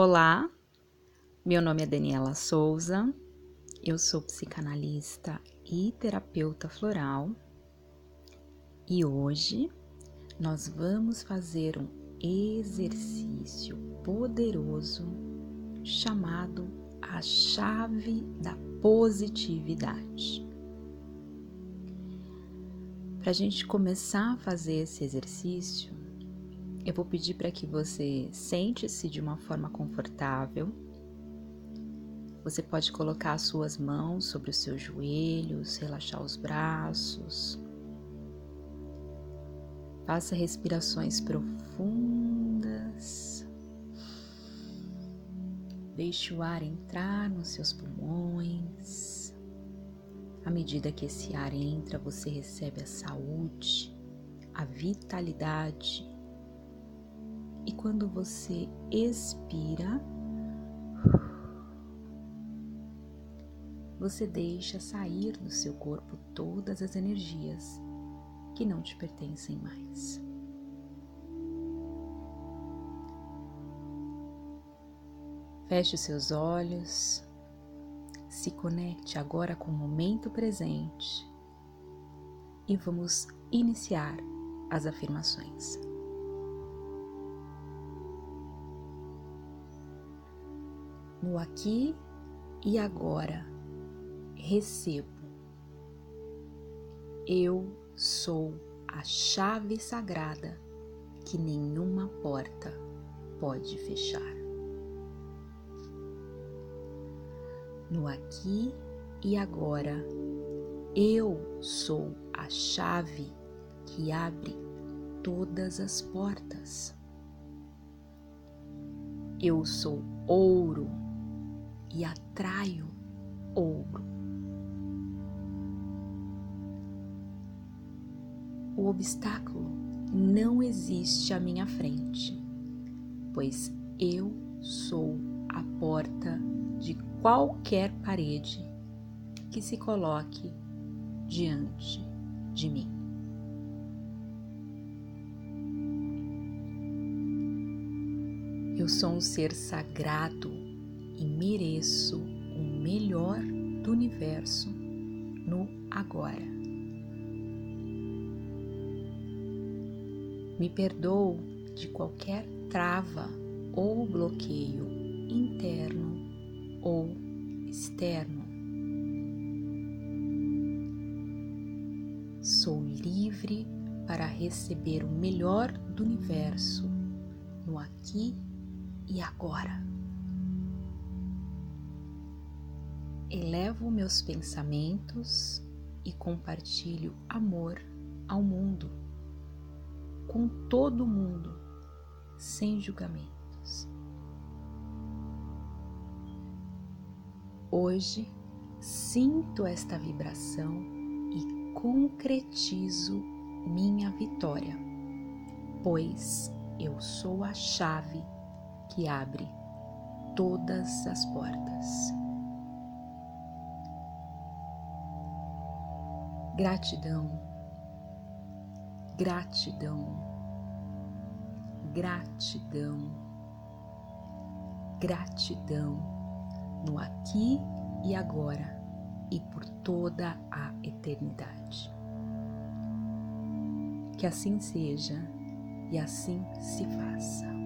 Olá, meu nome é Daniela Souza, eu sou psicanalista e terapeuta floral e hoje nós vamos fazer um exercício poderoso chamado a chave da positividade. Para a gente começar a fazer esse exercício, eu vou pedir para que você sente-se de uma forma confortável. Você pode colocar as suas mãos sobre os seus joelhos, relaxar os braços. Faça respirações profundas. Deixe o ar entrar nos seus pulmões. À medida que esse ar entra, você recebe a saúde, a vitalidade e quando você expira, você deixa sair do seu corpo todas as energias que não te pertencem mais. Feche os seus olhos, se conecte agora com o momento presente e vamos iniciar as afirmações. No aqui e agora, recebo. Eu sou a chave sagrada que nenhuma porta pode fechar. No aqui e agora, eu sou a chave que abre todas as portas. Eu sou ouro e atraio ouro. O obstáculo não existe à minha frente, pois eu sou a porta de qualquer parede que se coloque diante de mim. Eu sou um ser sagrado e mereço o melhor do universo no agora. Me perdoo de qualquer trava ou bloqueio interno ou externo. Sou livre para receber o melhor do universo no aqui e agora. Elevo meus pensamentos e compartilho amor ao mundo, com todo mundo, sem julgamentos. Hoje sinto esta vibração e concretizo minha vitória, pois eu sou a chave que abre todas as portas. Gratidão, gratidão, gratidão, gratidão no aqui e agora e por toda a eternidade. Que assim seja e assim se faça.